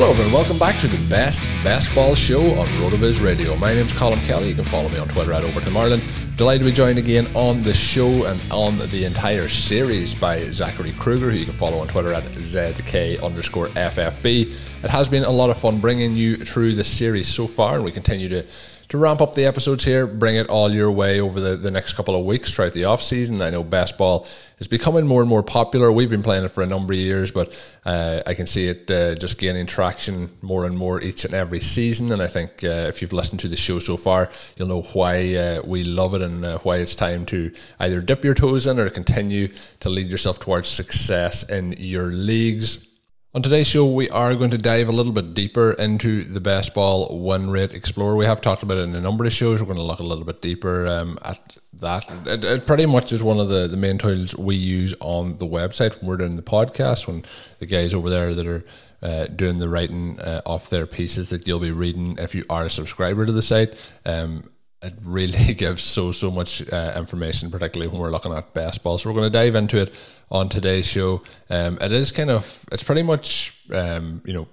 Hello, everyone. Welcome back to the best basketball show on RotoViz Radio. My name's Colm Kelly. You can follow me on Twitter at Overtime Ireland. Delighted to be joined again on the show and on the entire series by Zachary Krueger, who you can follow on Twitter at ZK underscore FFB. It has been a lot of fun bringing you through the series so far, and we continue to to ramp up the episodes here, bring it all your way over the, the next couple of weeks throughout the off season. I know best ball is becoming more and more popular. We've been playing it for a number of years, but uh, I can see it uh, just gaining traction more and more each and every season. And I think uh, if you've listened to the show so far, you'll know why uh, we love it and uh, why it's time to either dip your toes in or continue to lead yourself towards success in your leagues. On today's show, we are going to dive a little bit deeper into the best ball win rate explorer. We have talked about it in a number of shows. We're going to look a little bit deeper um, at that. It, it, pretty much is one of the, the main tools we use on the website when we're doing the podcast. When the guys over there that are uh, doing the writing uh, off their pieces that you'll be reading if you are a subscriber to the site. Um, it really gives so so much uh, information, particularly when we're looking at best ball. So we're going to dive into it on today's show. Um, it is kind of it's pretty much um, you know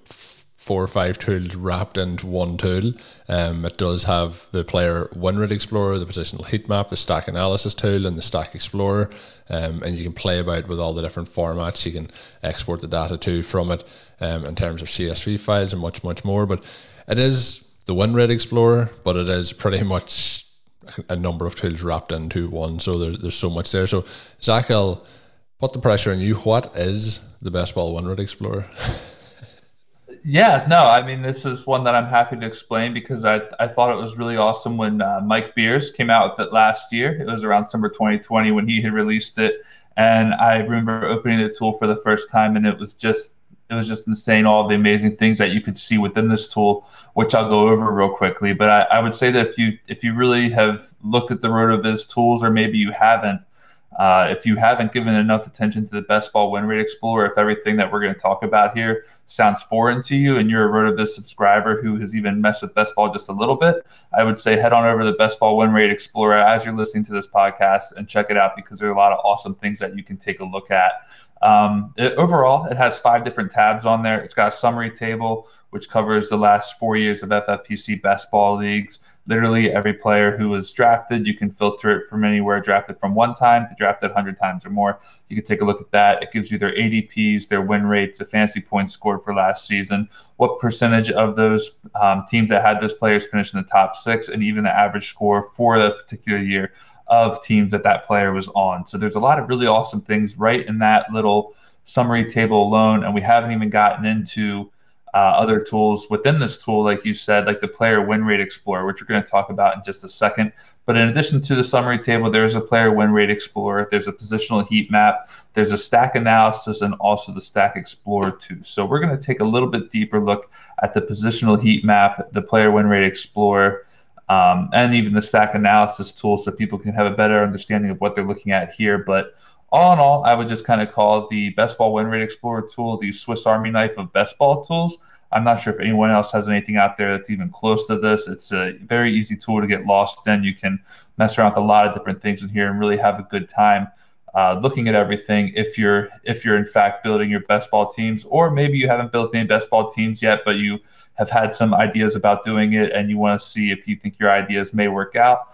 four or five tools wrapped into one tool. Um, it does have the player win rate explorer, the positional heat map, the stack analysis tool, and the stack explorer. Um, and you can play about with all the different formats. You can export the data to from it um, in terms of CSV files and much much more. But it is the win rate explorer, but it is pretty much a number of tools wrapped into one. So there, there's so much there. So Zach, I'll put the pressure on you. What is the best ball win rate explorer? yeah, no, I mean this is one that I'm happy to explain because I I thought it was really awesome when uh, Mike Beers came out with it last year. It was around summer 2020 when he had released it, and I remember opening the tool for the first time, and it was just it was just insane all the amazing things that you could see within this tool which i'll go over real quickly but I, I, would say that if you if you really have looked at the rotoviz tools or maybe you haven't uh, if you haven't given enough attention to the best ball win rate explorer if everything that we're going to talk about here sounds foreign to you and you're a rotoviz subscriber who has even messed with best ball just a little bit i would say head on over to the best ball win rate explorer as you're listening to this podcast and check it out because there are a lot of awesome things that you can take a look at um, it, overall, it has five different tabs on there. It's got a summary table, which covers the last four years of FFPC best ball leagues. Literally every player who was drafted, you can filter it from anywhere drafted from one time to drafted 100 times or more. You can take a look at that. It gives you their ADPs, their win rates, the fantasy points scored for last season, what percentage of those um, teams that had those players finish in the top six, and even the average score for the particular year of teams that that player was on. So there's a lot of really awesome things right in that little summary table alone, and we haven't even gotten into uh, other tools within this tool, like you said, like the player win rate explorer, which we're going to talk about in just a second. But in addition to the summary table, there's a player win rate explorer, there's a positional heat map, there's a stack analysis, and also the stack explorer too. So we're going to take a little bit deeper look at the positional heat map, the player win rate explorer, um, and even the stack analysis tool so people can have a better understanding of what they're looking at here. But all in all, I would just kind of call the best ball win rate explorer tool the Swiss Army knife of best ball tools. I'm not sure if anyone else has anything out there that's even close to this. It's a very easy tool to get lost in. You can mess around with a lot of different things in here and really have a good time uh, looking at everything. If you're if you're in fact building your best ball teams, or maybe you haven't built any best ball teams yet, but you have had some ideas about doing it and you want to see if you think your ideas may work out.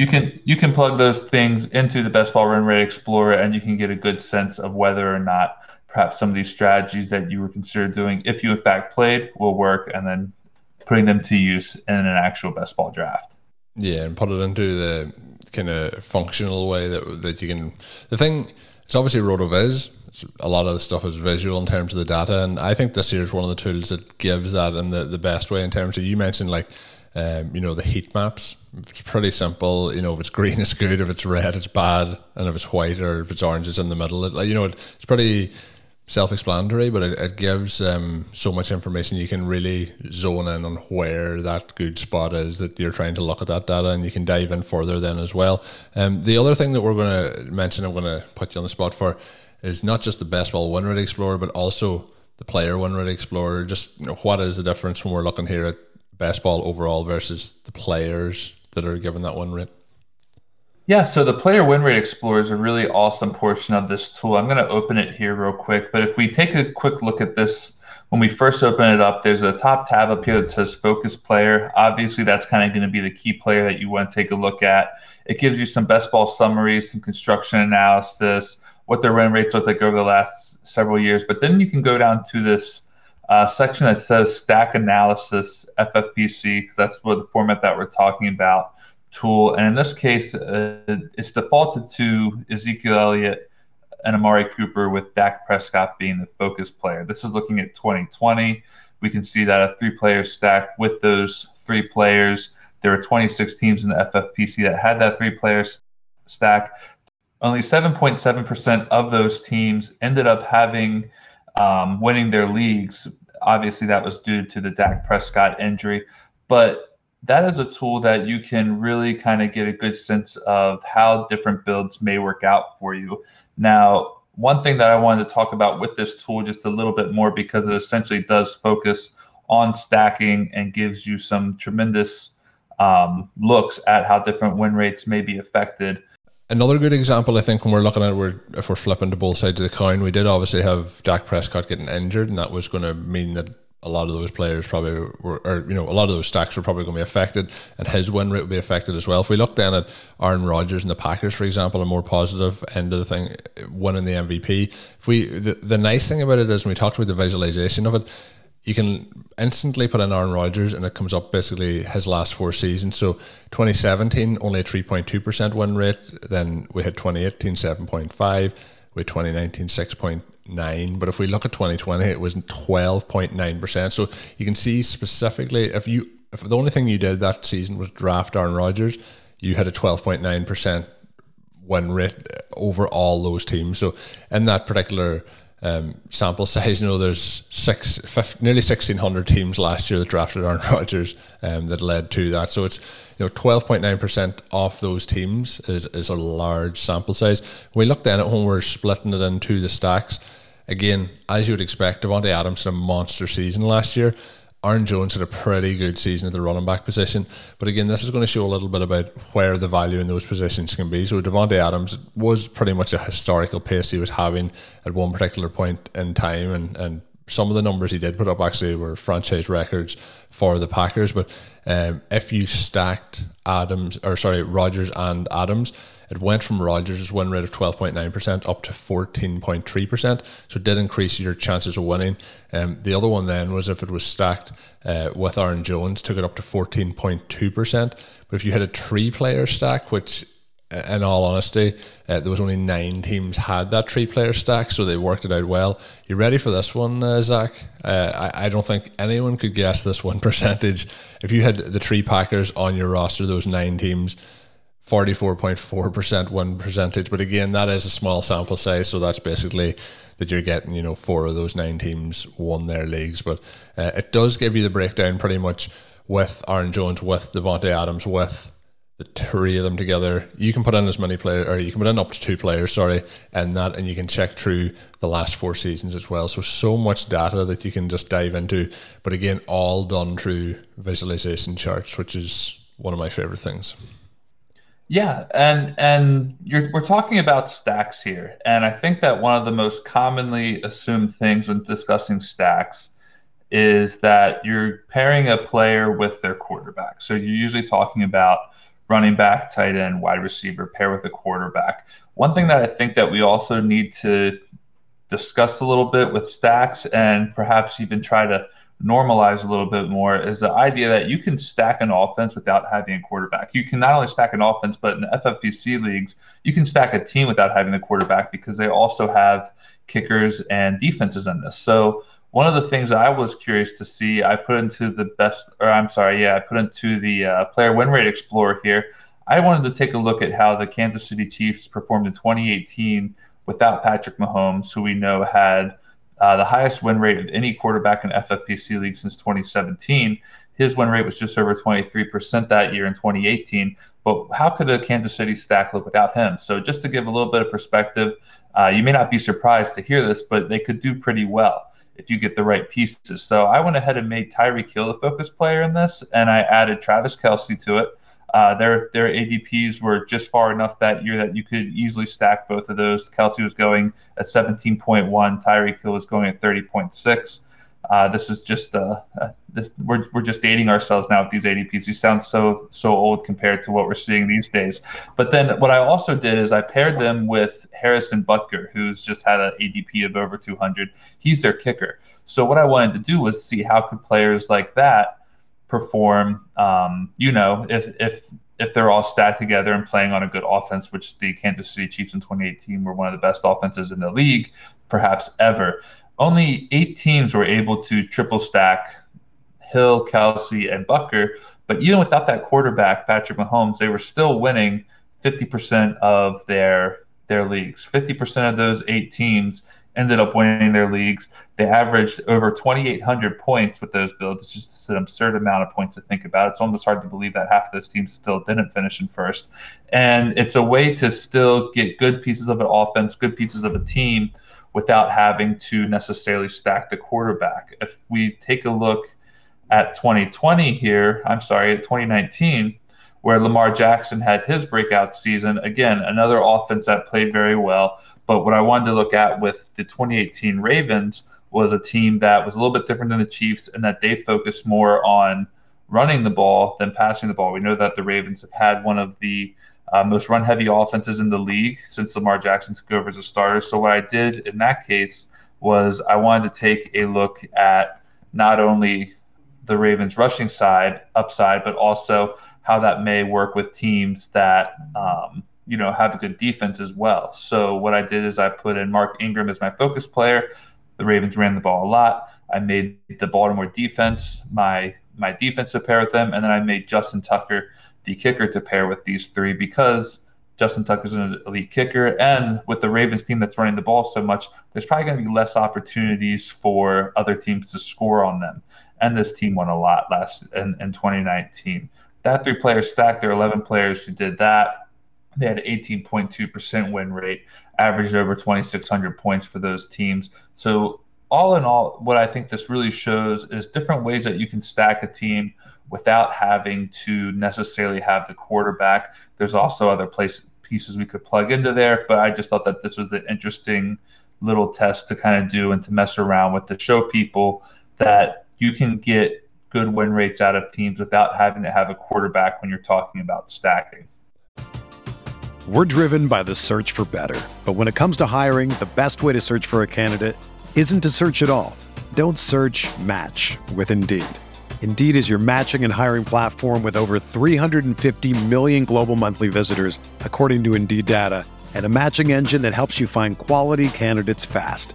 You can you can plug those things into the Best Ball Win Rate Explorer and you can get a good sense of whether or not perhaps some of these strategies that you were considered doing, if you in fact played, will work, and then putting them to use in an actual best ball draft. Yeah, and put it into the kind of functional way that that you can. The thing, it's obviously RotoViz. A lot of the stuff is visual in terms of the data, and I think this year is one of the tools that gives that in the, the best way in terms of you mentioned like. Um, you know the heat maps. It's pretty simple. You know if it's green, it's good. If it's red, it's bad. And if it's white or if it's orange, it's in the middle. It, like you know, it's pretty self-explanatory, but it, it gives um, so much information you can really zone in on where that good spot is that you're trying to look at that data, and you can dive in further then as well. Um, the other thing that we're going to mention, I'm going to put you on the spot for, is not just the best ball win rate explorer, but also the player win rate explorer. Just you know, what is the difference when we're looking here at best ball overall versus the players that are given that win rate? Yeah, so the player win rate explorer is a really awesome portion of this tool. I'm going to open it here real quick, but if we take a quick look at this, when we first open it up, there's a top tab up here that says focus player. Obviously, that's kind of going to be the key player that you want to take a look at. It gives you some best ball summaries, some construction analysis, what their win rates look like over the last several years. But then you can go down to this uh, section that says stack analysis FFPC, because that's what the format that we're talking about tool. And in this case, uh, it's defaulted to Ezekiel Elliott and Amari Cooper, with Dak Prescott being the focus player. This is looking at 2020. We can see that a three player stack with those three players. There were 26 teams in the FFPC that had that three player stack. Only 7.7% of those teams ended up having um, winning their leagues. Obviously, that was due to the Dak Prescott injury. But that is a tool that you can really kind of get a good sense of how different builds may work out for you. Now, one thing that I wanted to talk about with this tool just a little bit more because it essentially does focus on stacking and gives you some tremendous um, looks at how different win rates may be affected. Another good example, I think, when we're looking at we're if we're flipping to both sides of the coin, we did obviously have Dak Prescott getting injured, and that was going to mean that a lot of those players probably were, or you know, a lot of those stacks were probably going to be affected, and his win rate would be affected as well. If we look then at Aaron Rodgers and the Packers, for example, a more positive end of the thing, winning the MVP. If we, the, the nice thing about it is when we talked about the visualization of it, you can instantly put in Aaron Rodgers and it comes up basically his last four seasons. So 2017, only a 3.2% win rate. Then we had 2018, 7.5. We had 2019, 6.8 nine, but if we look at 2020, it was 12.9 percent. So you can see specifically if you if the only thing you did that season was draft Aaron Rodgers, you had a 12.9 percent win rate over all those teams. So in that particular um, sample size, you know, there's six, 50, nearly 1,600 teams last year that drafted Aaron Rodgers um, that led to that. So it's, you know, 12.9% of those teams is, is a large sample size. When we look then at when we're splitting it into the stacks, again, as you would expect, Davante Adams had a monster season last year. Aaron Jones had a pretty good season at the running back position. But again, this is going to show a little bit about where the value in those positions can be. So Davante Adams was pretty much a historical pace he was having at one particular point in time. And, and some of the numbers he did put up actually were franchise records for the Packers. But um, if you stacked Adams, or sorry, Rodgers and Adams, it went from Rodgers' win rate of 12.9% up to 14.3%. So it did increase your chances of winning. Um, the other one then was if it was stacked uh, with Aaron Jones, took it up to 14.2%. But if you had a three player stack, which in all honesty, uh, there was only nine teams had that three player stack, so they worked it out well. You ready for this one, uh, Zach? Uh, I, I don't think anyone could guess this one percentage. If you had the three Packers on your roster, those nine teams, 44.4% win percentage. But again, that is a small sample size, so that's basically that you're getting, you know, four of those nine teams won their leagues. But uh, it does give you the breakdown pretty much with Aaron Jones, with Davante Adams, with the three of them together. You can put in as many players, or you can put in up to two players, sorry, and that, and you can check through the last four seasons as well. So so much data that you can just dive into. But again, all done through visualization charts, which is one of my favorite things. Yeah, and and we're talking about stacks here, and I think that one of the most commonly assumed things when discussing stacks is that you're pairing a player with their quarterback. So you're usually talking about running back, tight end, wide receiver, pair with a quarterback. One thing that I think that we also need to discuss a little bit with stacks and perhaps even try to normalize a little bit more is the idea that you can stack an offense without having a quarterback. You can not only stack an offense, but in FFPC leagues, you can stack a team without having the quarterback because they also have kickers and defenses in this. So one of the things I was curious to see, I put into the best, or I'm sorry, yeah, I put into the uh, player win rate explorer here. I wanted to take a look at how the Kansas City Chiefs performed in 2018 without Patrick Mahomes, who we know had uh, the highest win rate of any quarterback in FFPC league since 2017. His win rate was just over 23% that year in 2018. But how could a Kansas City stack look without him? So, just to give a little bit of perspective, uh, you may not be surprised to hear this, but they could do pretty well if you get the right pieces. So I went ahead and made Tyreek Hill the focus player in this, and I added Travis Kelce to it. Uh, their their ADPs were just far enough that year that you could easily stack both of those. Kelce was going at 17.1, Tyreek Hill was going at 30.6. Uh, this is just uh, uh, this we're, we're just dating ourselves now with these ADPs. These sound so so old compared to what we're seeing these days. But then what I also did is I paired them with Harrison Butker, who's just had an ADP of over 200. He's their kicker. So what I wanted to do was see how could players like that perform. Um, you know, if if if they're all stacked together and playing on a good offense, which the Kansas City Chiefs in 2018 were one of the best offenses in the league, perhaps ever only eight teams were able to triple stack Hill, Kelce, and Butker. But even without that quarterback, Patrick Mahomes, they were still winning 50% of their their leagues. 50% of those eight teams ended up winning their leagues. They averaged over 2,800 points with those builds. It's just an absurd amount of points to think about. It's almost hard to believe that half of those teams still didn't finish in first. And it's a way to still get good pieces of an offense, good pieces of a team without having to necessarily stack the quarterback. If we take a look at 2020 here, I'm sorry, at 2019, where Lamar Jackson had his breakout season, again, another offense that played very well. But what I wanted to look at with the 2018 Ravens was a team that was a little bit different than the Chiefs and that they focused more on running the ball than passing the ball. We know that the Ravens have had one of the uh, most run heavy offenses in the league since Lamar Jackson took over as a starter. So, what I did in that case was I wanted to take a look at not only the Ravens' rushing side upside, but also how that may work with teams that um, you know have a good defense as well. So what I did is I put in Mark Ingram as my focus player. The Ravens ran the ball a lot. I made the Baltimore defense my my defensive pair with them, and then I made Justin Tucker the kicker to pair with these three because Justin Tucker's an elite kicker, and with the Ravens team that's running the ball so much, there's probably going to be less opportunities for other teams to score on them. And this team won a lot last in, in 2019. That three players stack. There are 11 players who did that. They had 18.2% win rate, averaged over 2,600 points for those teams. So all in all, what I think this really shows is different ways that you can stack a team without having to necessarily have the quarterback. There's also other place pieces we could plug into there, but I just thought that this was an interesting little test to kind of do and to mess around with to show people that you can get good win rates out of teams without having to have a quarterback when you're talking about stacking. We're driven by the search for better. But when it comes to hiring, the best way to search for a candidate isn't to search at all. Don't search match with Indeed. Indeed is your matching and hiring platform with over 350 million global monthly visitors, according to Indeed data, and a matching engine that helps you find quality candidates fast.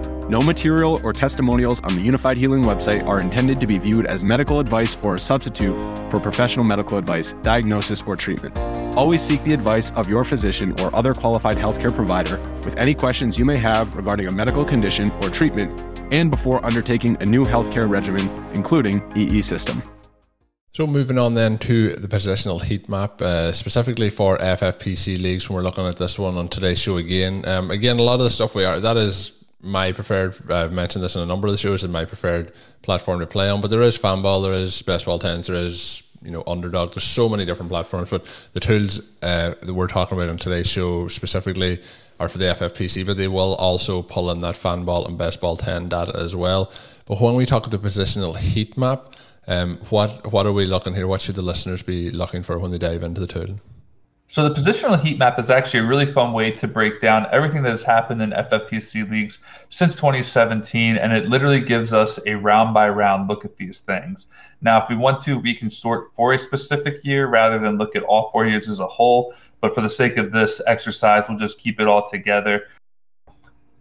No material or testimonials on the Unifyd Healing website are intended to be viewed as medical advice or a substitute for professional medical advice, diagnosis, or treatment. Always seek the advice of your physician or other qualified healthcare provider with any questions you may have regarding a medical condition or treatment and before undertaking a new healthcare regimen, including EE system. So moving on then to the positional heat map, uh, specifically for FFPC leagues. When we're looking at this one on today's show again, um, again a lot of the stuff we are that is my preferred. I've mentioned this in a number of the shows. Is my preferred platform to play on. But there is fanball, there is best ball tens, there is you know underdog. There's so many different platforms. But the tools uh, that we're talking about on today's show specifically are for the FFPC, but they will also pull in that fanball and best ball ten data as well. But when we talk about the positional heat map um, what what are we looking here? What should the listeners be looking for when they dive into the tool? So the positional heat map is actually a really fun way to break down everything that has happened in FFPC leagues since 2017, and it literally gives us a round by round look at these things. Now, if we want to, we can sort for a specific year rather than look at all four years as a whole. But for the sake of this exercise, we'll just keep it all together.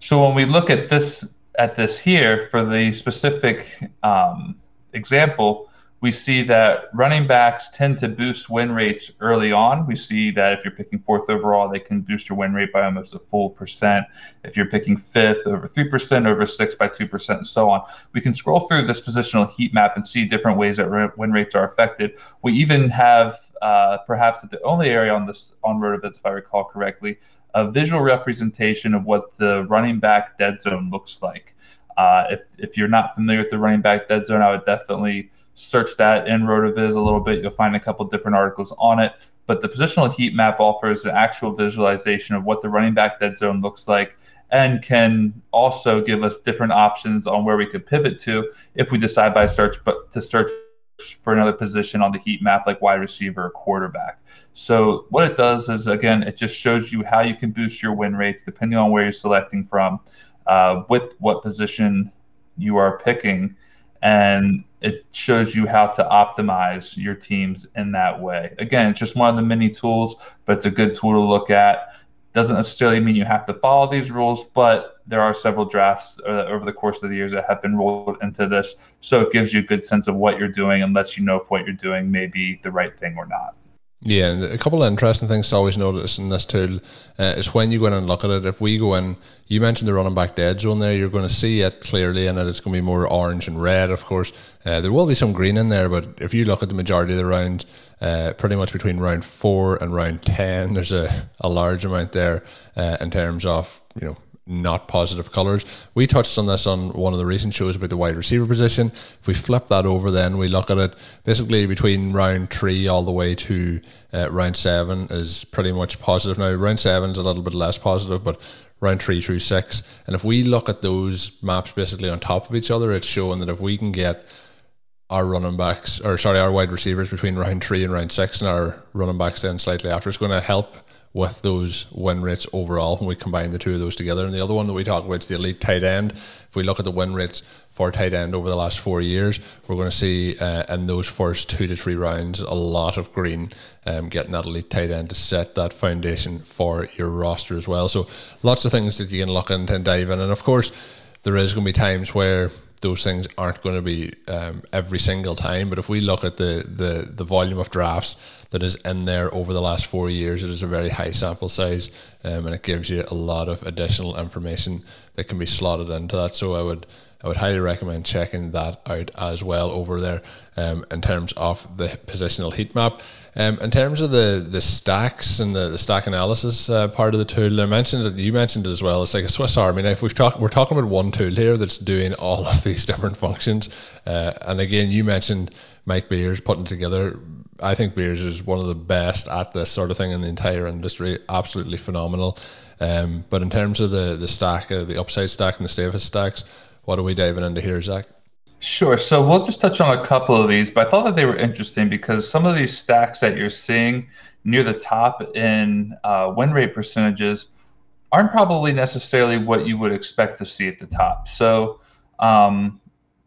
So when we look at this at this here for the specific um, example, we see that running backs tend to boost win rates early on. We see that if you're picking fourth overall, they can boost your win rate by almost a full percent. If you're picking fifth, over 3%, over six by 2%, and so on. We can scroll through this positional heat map and see different ways that win rates are affected. We even have, uh, perhaps the only area on this on RotoViz, if I recall correctly, a visual representation of what the running back dead zone looks like. Uh, if if you're not familiar with the running back dead zone, I would definitely search that in RotoViz a little bit. You'll find a couple different articles on it. But the positional heat map offers an actual visualization of what the running back dead zone looks like and can also give us different options on where we could pivot to if we decide by search but to search for another position on the heat map like wide receiver or quarterback. So what it does is again it just shows you how you can boost your win rates depending on where you're selecting from uh, with what position you are picking, and it shows you how to optimize your teams in that way. Again, it's just one of the many tools, but it's a good tool to look at. Doesn't necessarily mean you have to follow these rules, but there are several drafts uh, over the course of the years that have been rolled into this. So it gives you a good sense of what you're doing and lets you know if what you're doing may be the right thing or not. Yeah, a couple of interesting things to always notice in this tool uh, is when you go in and look at it. If we go in, you mentioned the running back dead zone there, you're going to see it clearly, and it's going to be more orange and red, of course. Uh, there will be some green in there, but if you look at the majority of the rounds, uh, pretty much between round four and round 10, there's a, a large amount there uh, in terms of, you know, not positive colors. We touched on this on one of the recent shows about the wide receiver position. If we flip that over, then we look at it basically between round three all the way to uh, round seven is pretty much positive. Now, round seven is a little bit less positive, but round three through six. And if we look at those maps basically on top of each other, it's showing that if we can get our running backs, or sorry, our wide receivers between round three and round six, and our running backs then slightly after, it's going to help with those win rates overall when we combine the two of those together. And the other one that we talk about is the elite tight end. If we look at the win rates for tight end over the last four years, we're going to see uh, in those first two to three rounds a lot of green um, getting that elite tight end to set that foundation for your roster as well. So lots of things that you can look into and dive in. And of course, there is going to be times where those things aren't going to be um, every single time. But if we look at the, the the volume of drafts that is in there over the last four years, it is a very high sample size, um, and it gives you a lot of additional information that can be slotted into that. So I would I would highly recommend checking that out as well over there um, in terms of the positional heat map. Um, in terms of the the stacks and the, the stack analysis uh, part of the tool, I mentioned it. You mentioned it as well. It's like a Swiss Army knife. We've talked. We're talking about one tool here that's doing all of these different functions. Uh, and again, you mentioned Mike Beers putting together. I think Beers is one of the best at this sort of thing in the entire industry. Absolutely phenomenal. Um, but in terms of the the stack, uh, the upside stack and the safest stacks, what are we diving into here, Zach? Sure. So we'll just touch on a couple of these, but I thought that they were interesting because some of these stacks that you're seeing near the top in uh, win rate percentages aren't probably necessarily what you would expect to see at the top. So um,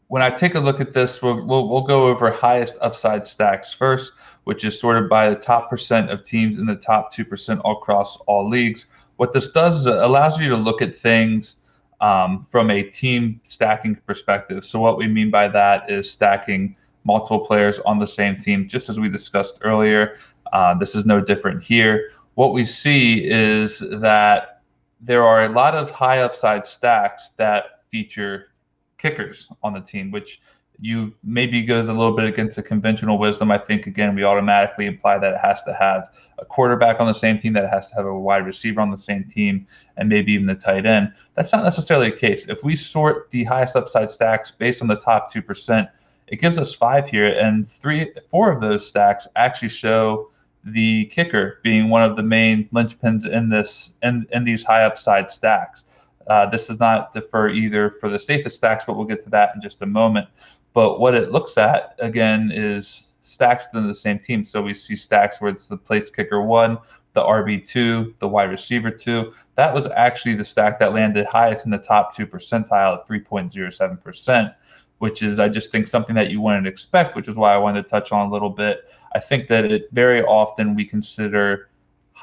when I take a look at this, we'll, we'll, we'll go over highest upside stacks first, which is sorted by the top percent of teams in the top 2% across all leagues. What this does is it allows you to look at things um, from a team stacking perspective. So, what we mean by that is stacking multiple players on the same team, just as we discussed earlier. Uh, this is no different here. What we see is that there are a lot of high upside stacks that feature kickers on the team, which you maybe goes a little bit against the conventional wisdom. I think again we automatically imply that it has to have a quarterback on the same team, that it has to have a wide receiver on the same team, and maybe even the tight end. That's not necessarily the case. If we sort the highest upside stacks based on the top two percent, it gives us five here, and three, four of those stacks actually show the kicker being one of the main linchpins in this in, in these high upside stacks. Uh, this does not differ either for the safest stacks, but we'll get to that in just a moment. But what it looks at again is stacks within the same team. So we see stacks where it's the place kicker one, the RB two, the wide receiver two. That was actually the stack that landed highest in the top two percentile at 3.07%, which is I just think something that you wouldn't expect, which is why I wanted to touch on a little bit. I think that it very often we consider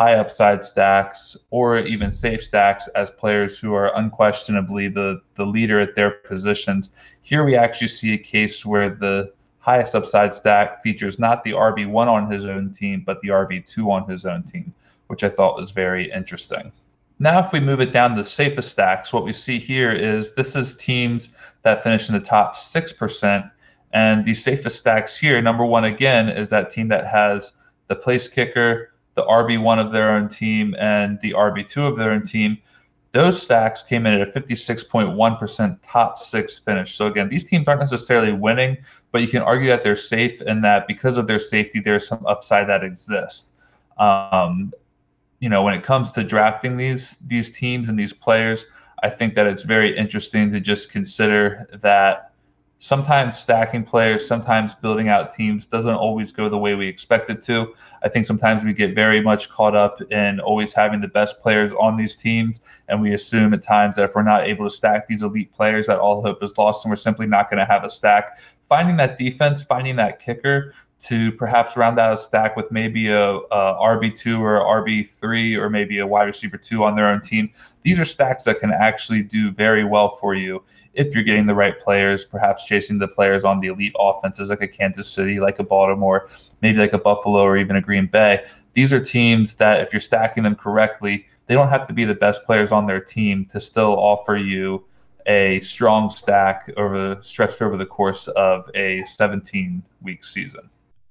high upside stacks or even safe stacks as players who are unquestionably the, the leader at their positions. Here we actually see a case where the highest upside stack features not the RB1 on his own team, but the RB2 on his own team, which I thought was very interesting. Now, if we move it down to the safest stacks, what we see here is this is teams that finish in the top 6%. And the safest stacks here, number one, again, is that team that has the place kicker, the RB1 of their own team and the RB2 of their own team, those stacks came in at a 56.1% top six finish. So again, these teams aren't necessarily winning, but you can argue that they're safe and that because of their safety, there's some upside that exists. Um, you know, when it comes to drafting these these teams and these players, I think that it's very interesting to just consider that sometimes stacking players, sometimes building out teams doesn't always go the way we expect it to. I think sometimes we get very much caught up in always having the best players on these teams, and we assume at times that if we're not able to stack these elite players, that all hope is lost, and we're simply not going to have a stack. Finding that defense, finding that kicker to perhaps round out a stack with maybe a, a RB2 or RB3 or maybe a wide receiver two on their own team. These are stacks that can actually do very well for you if you're getting the right players, perhaps chasing the players on the elite offenses like a Kansas City, like a Baltimore, maybe like a Buffalo or even a Green Bay. These are teams that, if you're stacking them correctly, they don't have to be the best players on their team to still offer you a strong stack over stretched over the course of a 17 week season.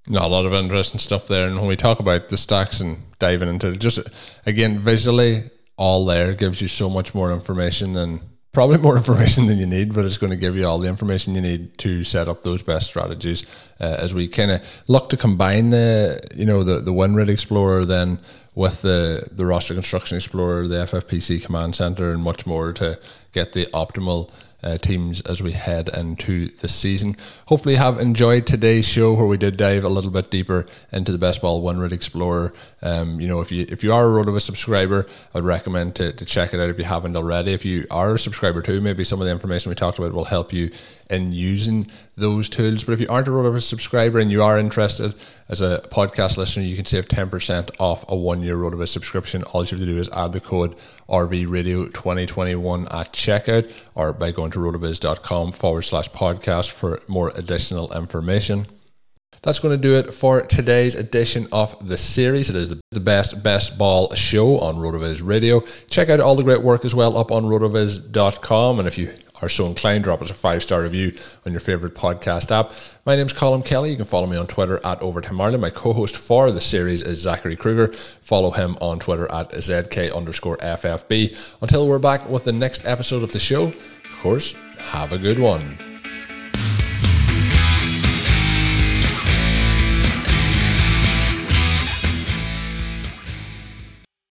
No, a lot of interesting stuff there. And when we talk about the stacks and diving into it, just again, visually, all there. Gives you so much more information than probably more information than you need, but it's going to give you all the information you need to set up those best strategies. Uh, as we kind of look to combine the you know the the Win Rate Explorer then with the the roster construction explorer, the FFPC command center, and much more to get the optimal uh, teams as we head into the season. Hopefully, you have enjoyed today's show where we did dive a little bit deeper into the best ball Win Rate Explorer. Um, you know, if you if you are a RotoViz subscriber, I'd recommend to, to check it out if you haven't already. If you are a subscriber too, maybe some of the information we talked about will help you in using those tools. But if you aren't a RotoViz subscriber and you are interested as a podcast listener, you can save 10% off a one year RotoViz subscription. All you have to do is add the code RV Radio 2021 at checkout or by going to rotoviz.com forward slash podcast for more additional information. That's going to do it for today's edition of the series. It is the best best ball show on RotoViz Radio. Check out all the great work as well up on rotoviz.com. And if you are so inclined, drop us a five star review on your favorite podcast app. My name is Colm Kelly. You can follow me on Twitter at Overtime Ireland. My co host for the series is Zachary Krueger. Follow him on Twitter at ZK underscore FFB. Until we're back with the next episode of the show, of course, have a good one.